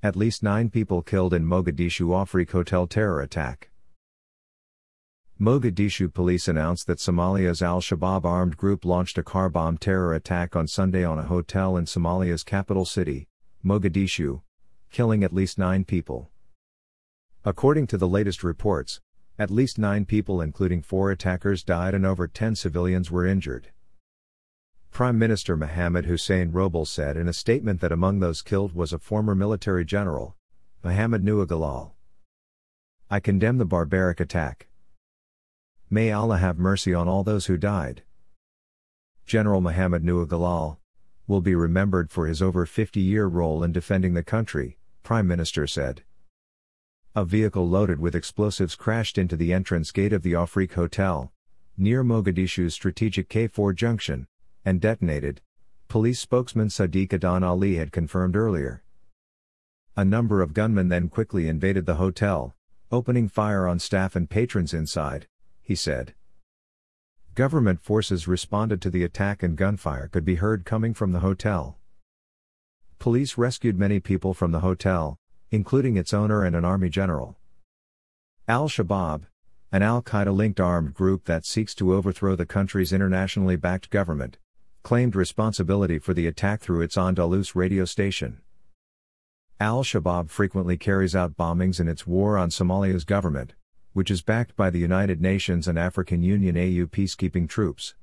At least nine people killed in Mogadishu Afrique hotel terror attack. Mogadishu police announced that Somalia's Al Shabaab armed group launched a car bomb terror attack on Sunday on a hotel in Somalia's capital city, Mogadishu, killing at least nine people. According to the latest reports, at least nine people, including four attackers, died and over 10 civilians were injured. Prime Minister Mohammed Hussein Roble said in a statement that among those killed was a former military general, Mohammed Nur Galal. I condemn the barbaric attack. May Allah have mercy on all those who died. General Mohammed Nur Galal will be remembered for his over 50 year role in defending the country, Prime Minister said. A vehicle loaded with explosives crashed into the entrance gate of the Afrique Hotel, near Mogadishu's strategic K4 junction, and detonated, police spokesman Sadiq Adan Ali had confirmed earlier. A number of gunmen then quickly invaded the hotel, opening fire on staff and patrons inside, he said. Government forces responded to the attack and gunfire could be heard coming from the hotel. Police rescued many people from the hotel, including its owner and an army general. Al Shabaab, an Al Qaeda linked armed group that seeks to overthrow the country's internationally backed government, claimed responsibility for the attack through its Andalus radio station. Al Shabaab frequently carries out bombings in its war on Somalia's government, which is backed by the United Nations and African Union AU peacekeeping troops.